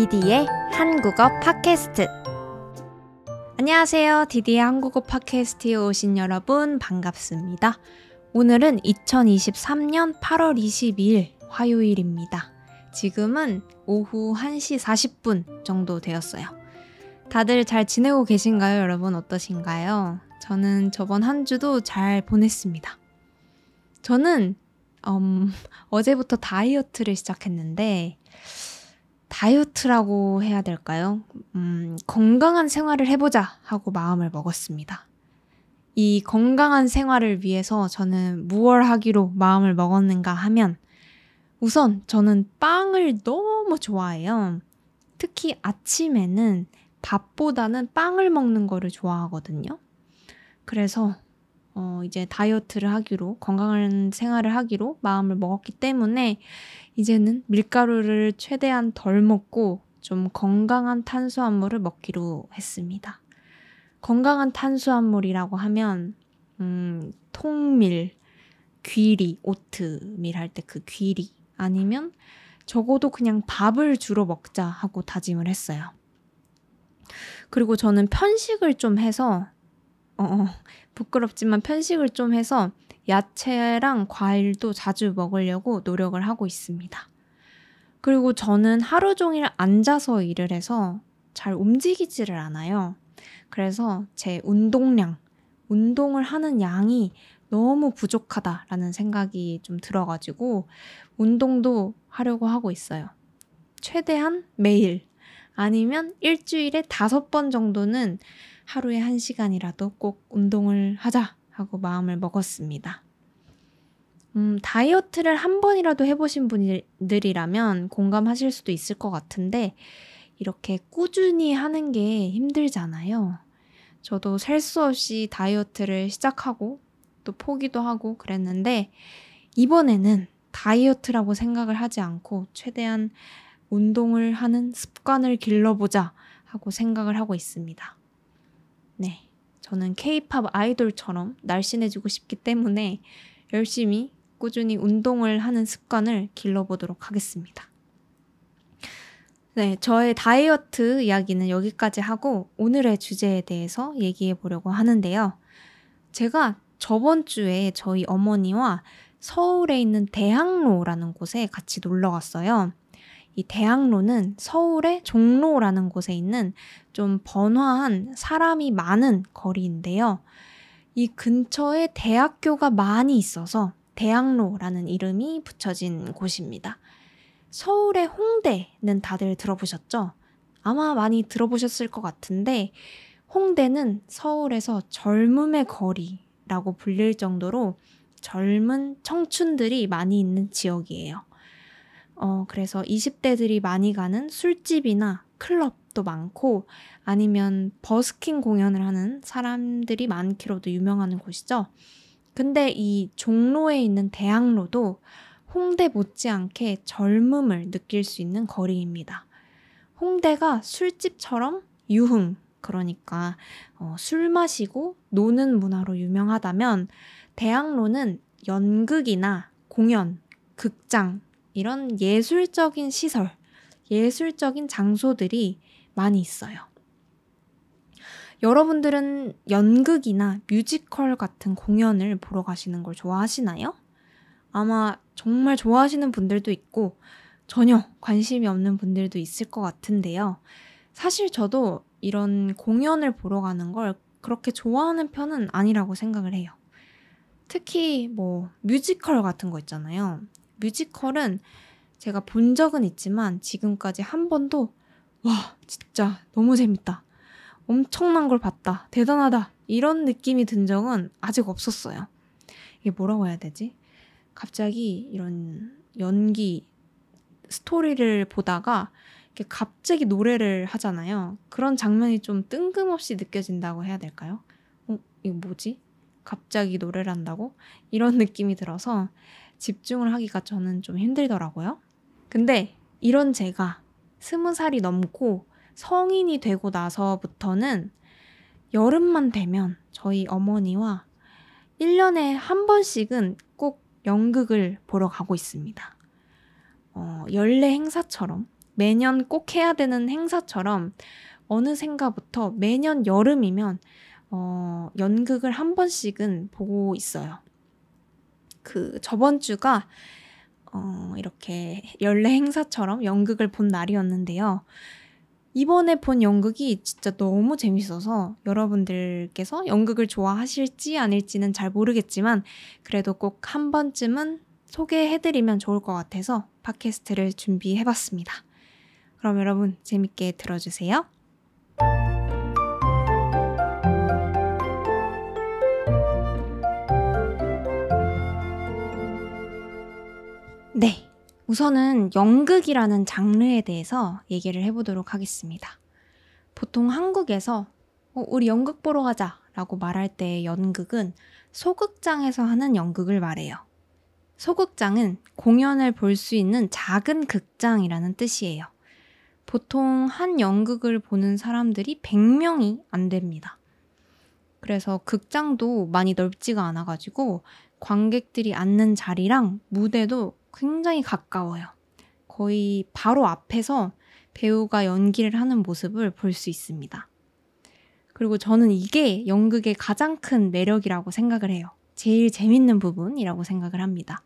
디디의 한국어 팟캐스트. 안녕하세요. 디디의 한국어 팟캐스트에 오신 여러분 반갑습니다. 오늘은 2023년 8월 22일 화요일입니다. 지금은 오후 1시 40분 정도 되었어요. 다들 잘 지내고 계신가요? 여러분 어떠신가요? 저는 저번 한 주도 잘 보냈습니다. 저는 음, 어제부터 다이어트를 시작했는데 다이어트라고 해야 될까요? 음, 건강한 생활을 해보자 하고 마음을 먹었습니다. 이 건강한 생활을 위해서 저는 무얼 하기로 마음을 먹었는가 하면 우선 저는 빵을 너무 좋아해요. 특히 아침에는 밥보다는 빵을 먹는 거를 좋아하거든요. 그래서 어, 이제 다이어트를 하기로, 건강한 생활을 하기로 마음을 먹었기 때문에 이제는 밀가루를 최대한 덜 먹고 좀 건강한 탄수화물을 먹기로 했습니다. 건강한 탄수화물이라고 하면, 음, 통밀, 귀리, 오트밀 할 때 그 귀리, 아니면 적어도 그냥 밥을 주로 먹자 하고 다짐을 했어요. 그리고 저는 편식을 좀 해서, 어, 어 부끄럽지만 편식을 좀 해서 야채랑 과일도 자주 먹으려고 노력을 하고 있습니다. 그리고 저는 하루 종일 앉아서 일을 해서 잘 움직이지를 않아요. 그래서 제 운동량, 운동을 하는 양이 너무 부족하다라는 생각이 좀 들어가지고 운동도 하려고 하고 있어요. 최대한 매일 아니면 일주일에 다섯 번 정도는 하루에 한 시간이라도 꼭 운동을 하자 하고 마음을 먹었습니다. 음, 다이어트를 한 번이라도 해보신 분들이라면 공감하실 수도 있을 것 같은데, 이렇게 꾸준히 하는 게 힘들잖아요. 저도 셀수 없이 다이어트를 시작하고 또 포기도 하고 그랬는데, 이번에는 다이어트라고 생각을 하지 않고 최대한 운동을 하는 습관을 길러보자 하고 생각을 하고 있습니다. 네. 저는 케이팝 아이돌처럼 날씬해지고 싶기 때문에 열심히 꾸준히 운동을 하는 습관을 길러보도록 하겠습니다. 네, 저의 다이어트 이야기는 여기까지 하고 오늘의 주제에 대해서 얘기해 보려고 하는데요. 제가 저번 주에 저희 어머니와 서울에 있는 대학로라는 곳에 같이 놀러 갔어요. 이 대학로는 서울의 종로라는 곳에 있는 좀 번화한 사람이 많은 거리인데요. 이 근처에 대학교가 많이 있어서 대학로라는 이름이 붙여진 곳입니다. 서울의 홍대는 다들 들어보셨죠? 아마 많이 들어보셨을 것 같은데, 홍대는 서울에서 젊음의 거리라고 불릴 정도로 젊은 청춘들이 많이 있는 지역이에요. 어, 그래서 20대들이 많이 가는 술집이나 클럽도 많고 아니면 버스킹 공연을 하는 사람들이 많기로도 유명한 곳이죠. 근데 이 종로에 있는 대학로도 홍대 못지않게 젊음을 느낄 수 있는 거리입니다. 홍대가 술집처럼 유흥, 그러니까 어, 술 마시고 노는 문화로 유명하다면 대학로는 연극이나 공연, 극장, 이런 예술적인 시설, 예술적인 장소들이 많이 있어요. 여러분들은 연극이나 뮤지컬 같은 공연을 보러 가시는 걸 좋아하시나요? 아마 정말 좋아하시는 분들도 있고 전혀 관심이 없는 분들도 있을 것 같은데요. 사실 저도 이런 공연을 보러 가는 걸 그렇게 좋아하는 편은 아니라고 생각을 해요. 특히 뭐 뮤지컬 같은 거 있잖아요. 뮤지컬은 제가 본 적은 있지만 지금까지 한 번도 와, 진짜 너무 재밌다. 엄청난 걸 봤다. 대단하다. 이런 느낌이 든 적은 아직 없었어요. 이게 뭐라고 해야 되지? 갑자기 이런 연기 스토리를 보다가 갑자기 노래를 하잖아요. 그런 장면이 좀 뜬금없이 느껴진다고 해야 될까요? 어, 이거 뭐지? 갑자기 노래를 한다고? 이런 느낌이 들어서 집중을 하기가 저는 좀 힘들더라고요. 근데 이런 제가 스무 살이 넘고 성인이 되고 나서부터는 여름만 되면 저희 어머니와 1년에 한 번씩은 꼭 연극을 보러 가고 있습니다. 어, 연례 행사처럼 매년 꼭 해야 되는 행사처럼 어느샌가부터 매년 여름이면 어, 연극을 한 번씩은 보고 있어요. 그 저번 주가 어, 이렇게 연례 행사처럼 연극을 본 날이었는데요. 이번에 본 연극이 진짜 너무 재밌어서 여러분들께서 연극을 좋아하실지 아닐지는 잘 모르겠지만 그래도 꼭 한 번쯤은 소개해드리면 좋을 것 같아서 팟캐스트를 준비해봤습니다. 그럼 여러분 재밌게 들어주세요. 네. 우선은 연극이라는 장르에 대해서 얘기를 해보도록 하겠습니다. 보통 한국에서 어, 우리 연극 보러 가자 라고 말할 때 연극은 소극장에서 하는 연극을 말해요. 소극장은 공연을 볼 수 있는 작은 극장이라는 뜻이에요. 보통 한 연극을 보는 사람들이 100명이 안 됩니다. 그래서 극장도 많이 넓지가 않아가지고 관객들이 앉는 자리랑 무대도 굉장히 가까워요. 거의 바로 앞에서 배우가 연기를 하는 모습을 볼 수 있습니다. 그리고 저는 이게 연극의 가장 큰 매력이라고 생각을 해요. 제일 재밌는 부분이라고 생각을 합니다.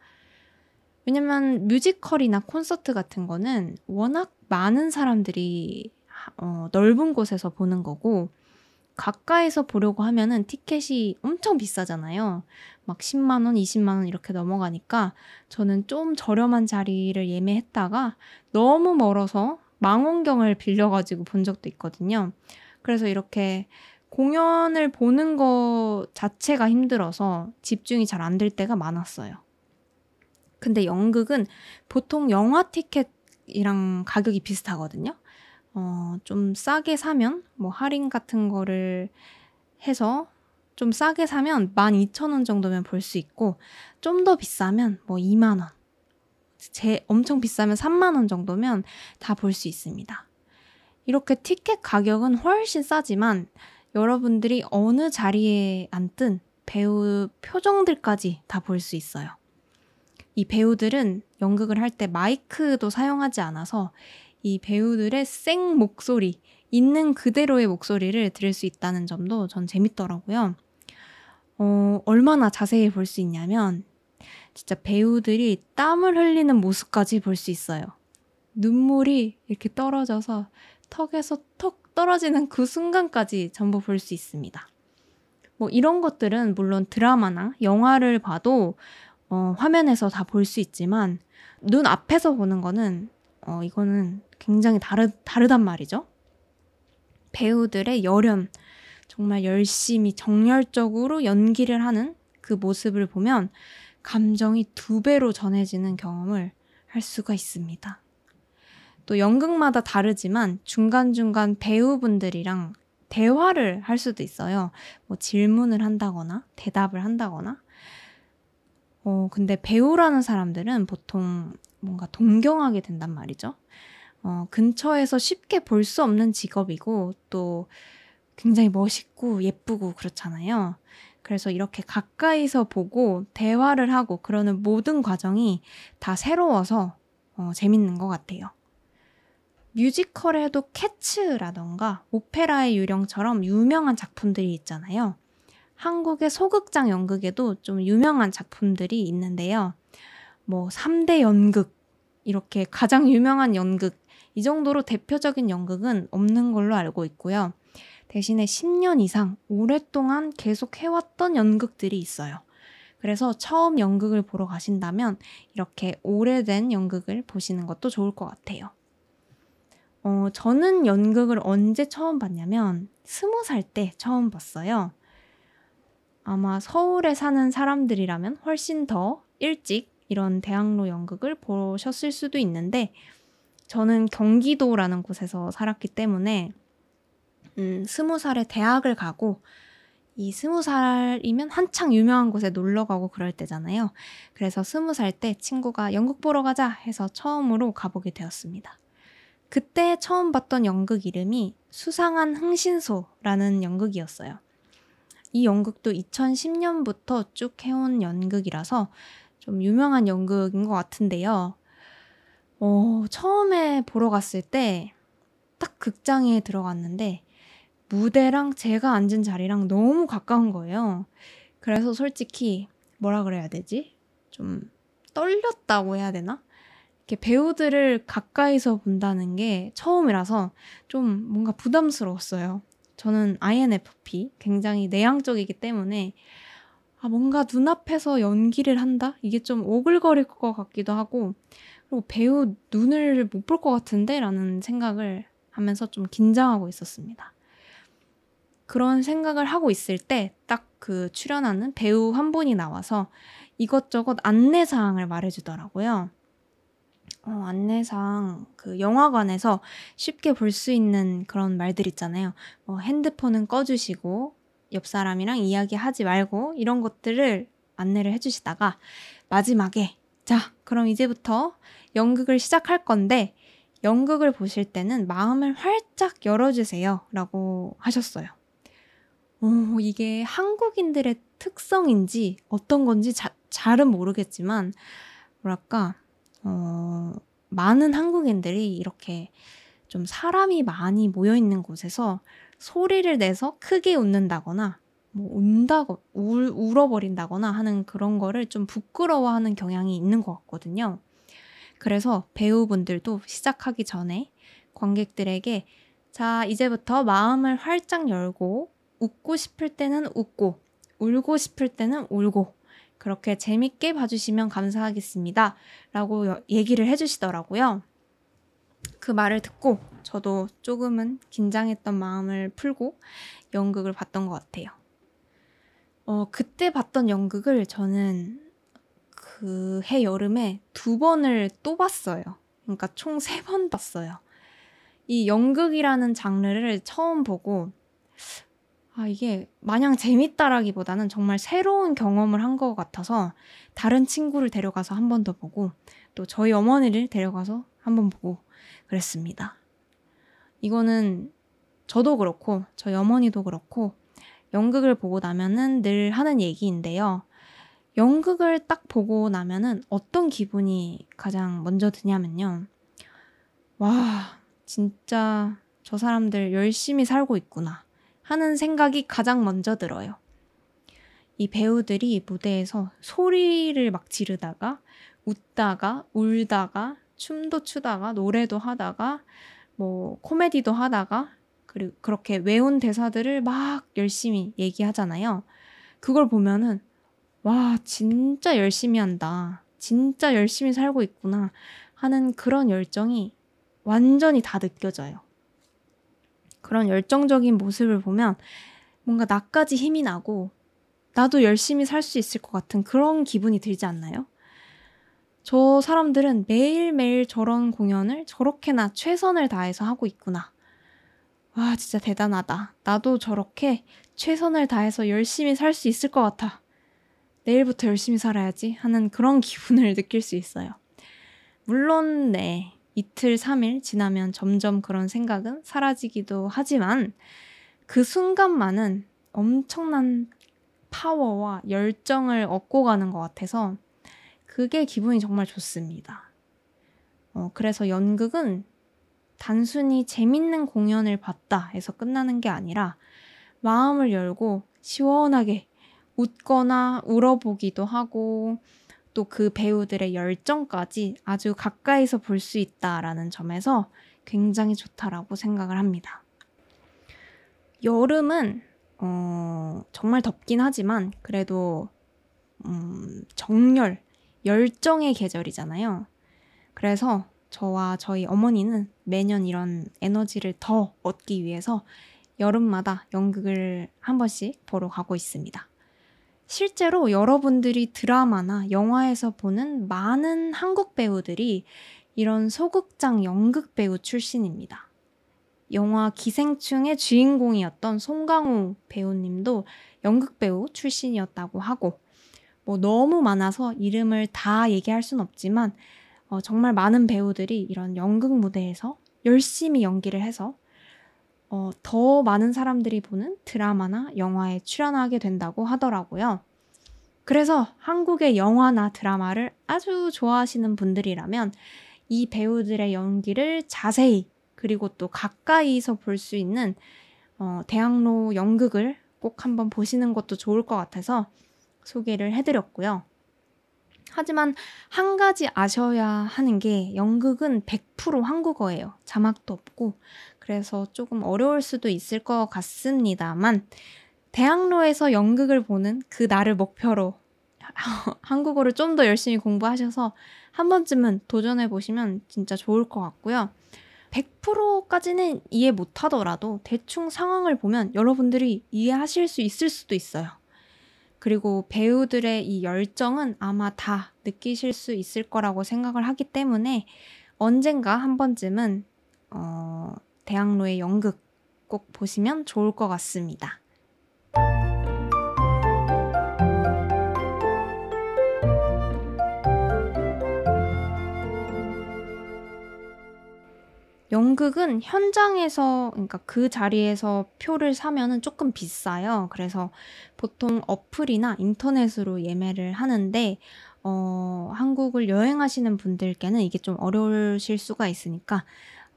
왜냐면 뮤지컬이나 콘서트 같은 거는 워낙 많은 사람들이 어, 넓은 곳에서 보는 거고 가까이서 보려고 하면은 티켓이 엄청 비싸잖아요. 막 10만 원, 20만 원 이렇게 넘어가니까 저는 좀 저렴한 자리를 예매했다가 너무 멀어서 망원경을 빌려가지고 본 적도 있거든요. 그래서 이렇게 공연을 보는 것 자체가 힘들어서 집중이 잘 안 될 때가 많았어요. 근데 연극은 보통 영화 티켓이랑 가격이 비슷하거든요. 어, 좀 싸게 사면 뭐 할인 같은 거를 해서 좀 싸게 사면 12,000원 정도면 볼 수 있고 좀 더 비싸면 뭐 2만 원. 제 엄청 비싸면 3만 원 정도면 다 볼 수 있습니다. 이렇게 티켓 가격은 훨씬 싸지만 여러분들이 어느 자리에 앉든 배우 표정들까지 다 볼 수 있어요. 이 배우들은 연극을 할 때 마이크도 사용하지 않아서 이 배우들의 생 목소리, 있는 그대로의 목소리를 들을 수 있다는 점도 전 재밌더라고요. 어, 얼마나 자세히 볼 수 있냐면, 진짜 배우들이 땀을 흘리는 모습까지 볼 수 있어요. 눈물이 이렇게 떨어져서 턱에서 턱 떨어지는 그 순간까지 전부 볼 수 있습니다. 뭐 이런 것들은 물론 드라마나 영화를 봐도 어, 화면에서 다 볼 수 있지만 눈 앞에서 보는 거는 어, 이거는 굉장히 다르, 다르단 말이죠. 배우들의 열연, 정말 열심히 정열적으로 연기를 하는 그 모습을 보면 감정이 두 배로 전해지는 경험을 할 수가 있습니다. 또 연극마다 다르지만 중간중간 배우분들이랑 대화를 할 수도 있어요. 뭐 질문을 한다거나 대답을 한다거나. 어, 근데 배우라는 사람들은 보통 뭔가 동경하게 된단 말이죠. 어, 근처에서 쉽게 볼 수 없는 직업이고 또 굉장히 멋있고 예쁘고 그렇잖아요. 그래서 이렇게 가까이서 보고 대화를 하고 그러는 모든 과정이 다 새로워서 어, 재밌는 것 같아요. 뮤지컬에도 캐츠라던가 오페라의 유령처럼 유명한 작품들이 있잖아요. 한국의 소극장 연극에도 좀 유명한 작품들이 있는데요. 뭐 3대 연극, 이렇게 가장 유명한 연극, 이 정도로 대표적인 연극은 없는 걸로 알고 있고요. 대신에 10년 이상 오랫동안 계속 해왔던 연극들이 있어요. 그래서 처음 연극을 보러 가신다면 이렇게 오래된 연극을 보시는 것도 좋을 것 같아요. 어, 저는 연극을 언제 처음 봤냐면 스무 살 때 처음 봤어요. 아마 서울에 사는 사람들이라면 훨씬 더 일찍 이런 대학로 연극을 보셨을 수도 있는데 저는 경기도라는 곳에서 살았기 때문에 음, 스무 살에 대학을 가고 이 스무 살이면 한창 유명한 곳에 놀러 가고 그럴 때잖아요. 그래서 스무 살 때 친구가 연극 보러 가자 해서 처음으로 가보게 되었습니다. 그때 처음 봤던 연극 이름이 수상한 흥신소라는 연극이었어요. 이 연극도 2010년부터 쭉 해온 연극이라서 좀 유명한 연극인 것 같은데요. 어, 처음에 보러 갔을 때 딱 극장에 들어갔는데 무대랑 제가 앉은 자리랑 너무 가까운 거예요. 그래서 솔직히 뭐라 그래야 되지? 좀 떨렸다고 해야 되나? 이렇게 배우들을 가까이서 본다는 게 처음이라서 좀 뭔가 부담스러웠어요. 저는 INFP 굉장히 내향적이기 때문에 아, 뭔가 눈앞에서 연기를 한다? 이게 좀 오글거릴 것 같기도 하고 그리고 배우 눈을 못 볼 것 같은데? 라는 생각을 하면서 좀 긴장하고 있었습니다. 그런 생각을 하고 있을 때 딱 그 출연하는 배우 한 분이 나와서 이것저것 안내사항을 말해주더라고요. 어, 안내사항, 그 영화관에서 쉽게 볼 수 있는 그런 말들 있잖아요. 뭐 핸드폰은 꺼주시고, 옆 사람이랑 이야기하지 말고, 이런 것들을 안내를 해주시다가, 마지막에, 자, 그럼 이제부터 연극을 시작할 건데, 연극을 보실 때는 마음을 활짝 열어주세요. 라고 하셨어요. 오, 이게 한국인들의 특성인지 어떤 건지 자, 잘은 모르겠지만, 뭐랄까, 어, 많은 한국인들이 이렇게 좀 사람이 많이 모여 있는 곳에서 소리를 내서 크게 웃는다거나, 뭐, 운다고, 울, 울어버린다거나 하는 그런 거를 좀 부끄러워하는 경향이 있는 것 같거든요. 그래서 배우분들도 시작하기 전에 관객들에게 자, 이제부터 마음을 활짝 열고 웃고 싶을 때는 웃고 울고 싶을 때는 울고 그렇게 재밌게 봐주시면 감사하겠습니다. 라고 얘기를 해주시더라고요. 그 말을 듣고 저도 조금은 긴장했던 마음을 풀고 연극을 봤던 것 같아요. 어, 그때 봤던 연극을 저는 그 해 여름에 두 번을 또 봤어요. 그러니까 총 세 번 봤어요. 이 연극이라는 장르를 처음 보고 아, 이게 마냥 재밌다라기보다는 정말 새로운 경험을 한 것 같아서 다른 친구를 데려가서 한 번 더 보고 또 저희 어머니를 데려가서 한 번 보고 그랬습니다. 이거는 저도 그렇고 저희 어머니도 그렇고 연극을 보고 나면은 늘 하는 얘기인데요. 연극을 딱 보고 나면은 어떤 기분이 가장 먼저 드냐면요. 와, 진짜 저 사람들 열심히 살고 있구나 하는 생각이 가장 먼저 들어요. 이 배우들이 무대에서 소리를 막 지르다가 웃다가 울다가 춤도 추다가 노래도 하다가 뭐 코미디도 하다가 그리고 그렇게 외운 대사들을 막 열심히 얘기하잖아요. 그걸 보면은 와, 진짜 열심히 한다. 진짜 열심히 살고 있구나. 하는 그런 열정이 완전히 다 느껴져요. 그런 열정적인 모습을 보면 뭔가 나까지 힘이 나고 나도 열심히 살 수 있을 것 같은 그런 기분이 들지 않나요? 저 사람들은 매일매일 저런 공연을 저렇게나 최선을 다해서 하고 있구나. 와, 진짜 대단하다. 나도 저렇게 최선을 다해서 열심히 살 수 있을 것 같아. 내일부터 열심히 살아야지 하는 그런 기분을 느낄 수 있어요. 물론, 네. 이틀, 삼일 지나면 점점 그런 생각은 사라지기도 하지만 그 순간만은 엄청난 파워와 열정을 얻고 가는 것 같아서 그게 기분이 정말 좋습니다. 어, 그래서 연극은 단순히 재밌는 공연을 봤다 해서 끝나는 게 아니라 마음을 열고 시원하게 웃거나 울어보기도 하고 또 그 배우들의 열정까지 아주 가까이서 볼 수 있다라는 점에서 굉장히 좋다라고 생각을 합니다. 여름은 어, 정말 덥긴 하지만 그래도 음, 정열, 열정의 계절이잖아요. 그래서 저와 저희 어머니는 매년 이런 에너지를 더 얻기 위해서 여름마다 연극을 한 번씩 보러 가고 있습니다. 실제로 여러분들이 드라마나 영화에서 보는 많은 한국 배우들이 이런 소극장 연극 배우 출신입니다. 영화 기생충의 주인공이었던 송강호 배우님도 연극 배우 출신이었다고 하고, 뭐 너무 많아서 이름을 다 얘기할 순 없지만, 어, 정말 많은 배우들이 이런 연극 무대에서 열심히 연기를 해서 어, 더 많은 사람들이 보는 드라마나 영화에 출연하게 된다고 하더라고요. 그래서 한국의 영화나 드라마를 아주 좋아하시는 분들이라면 이 배우들의 연기를 자세히 그리고 또 가까이서 볼 수 있는 어, 대학로 연극을 꼭 한번 보시는 것도 좋을 것 같아서 소개를 해드렸고요. 하지만 한 가지 아셔야 하는 게 연극은 100% 한국어예요. 자막도 없고. 그래서 조금 어려울 수도 있을 것 같습니다만, 대학로에서 연극을 보는 그 날을 목표로 한국어를 좀 더 열심히 공부하셔서 한 번쯤은 도전해 보시면 진짜 좋을 것 같고요. 100%까지는 이해 못 하더라도 대충 상황을 보면 여러분들이 이해하실 수 있을 수도 있어요. 그리고 배우들의 이 열정은 아마 다 느끼실 수 있을 거라고 생각을 하기 때문에 언젠가 한 번쯤은 어, 대학로의 연극 꼭 보시면 좋을 것 같습니다. 연극은 현장에서 그러니까 그 자리에서 표를 사면은 조금 비싸요. 그래서 보통 어플이나 인터넷으로 예매를 하는데 어, 한국을 여행하시는 분들께는 이게 좀 어려우실 수가 있으니까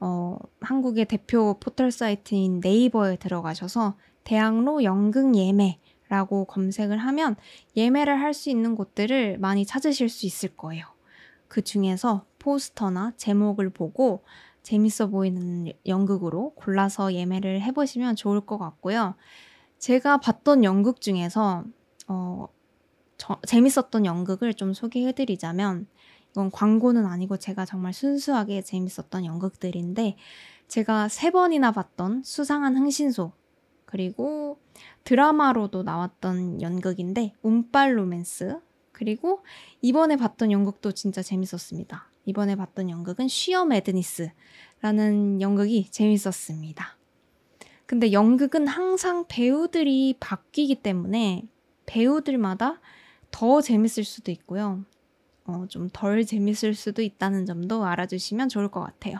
어, 한국의 대표 포털 사이트인 네이버에 들어가셔서 대학로 연극 예매라고 검색을 하면 예매를 할 수 있는 곳들을 많이 찾으실 수 있을 거예요. 그 중에서 포스터나 제목을 보고 재밌어 보이는 연극으로 골라서 예매를 해보시면 좋을 것 같고요. 제가 봤던 연극 중에서 어, 저, 재밌었던 연극을 좀 소개해드리자면 이건 광고는 아니고 제가 정말 순수하게 재밌었던 연극들인데 제가 세 번이나 봤던 수상한 흥신소 그리고 드라마로도 나왔던 연극인데 운빨 로맨스 그리고 이번에 봤던 연극도 진짜 재밌었습니다. 이번에 봤던 연극은 쉬어 매드니스라는 연극이 재밌었습니다. 근데 연극은 항상 배우들이 바뀌기 때문에 배우들마다 더 재밌을 수도 있고요. 어, 좀 덜 재밌을 수도 있다는 점도 알아주시면 좋을 것 같아요.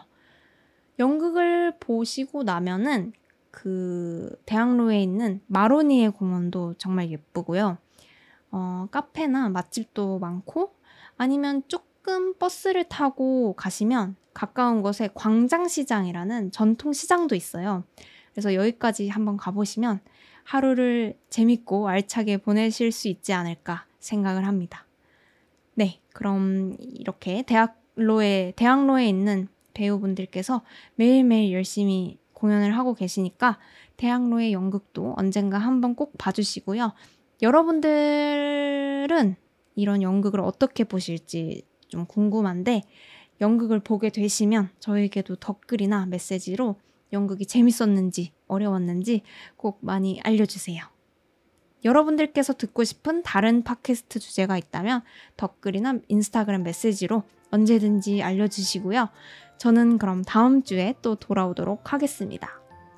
연극을 보시고 나면은 그 대학로에 있는 마로니에 공원도 정말 예쁘고요. 어, 카페나 맛집도 많고 아니면 쭉 조금 버스를 타고 가시면 가까운 곳에 광장시장이라는 전통시장도 있어요. 그래서 여기까지 한번 가보시면 하루를 재밌고 알차게 보내실 수 있지 않을까 생각을 합니다. 네, 그럼 이렇게 대학로에, 대학로에 있는 배우분들께서 매일매일 열심히 공연을 하고 계시니까 대학로의 연극도 언젠가 한번 꼭 봐주시고요. 여러분들은 이런 연극을 어떻게 보실지 좀 궁금한데 연극을 보게 되시면 저에게도 댓글이나 메시지로 연극이 재밌었는지 어려웠는지 꼭 많이 알려주세요. 여러분들께서 듣고 싶은 다른 팟캐스트 주제가 있다면 댓글이나 인스타그램 메시지로 언제든지 알려주시고요. 저는 그럼 다음 주에 또 돌아오도록 하겠습니다.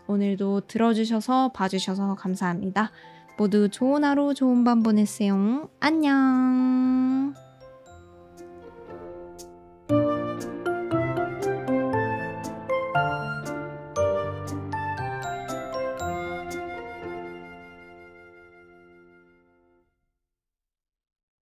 오늘도 들어주셔서 봐주셔서 감사합니다. 모두 좋은 하루 좋은 밤 보내세요. 안녕.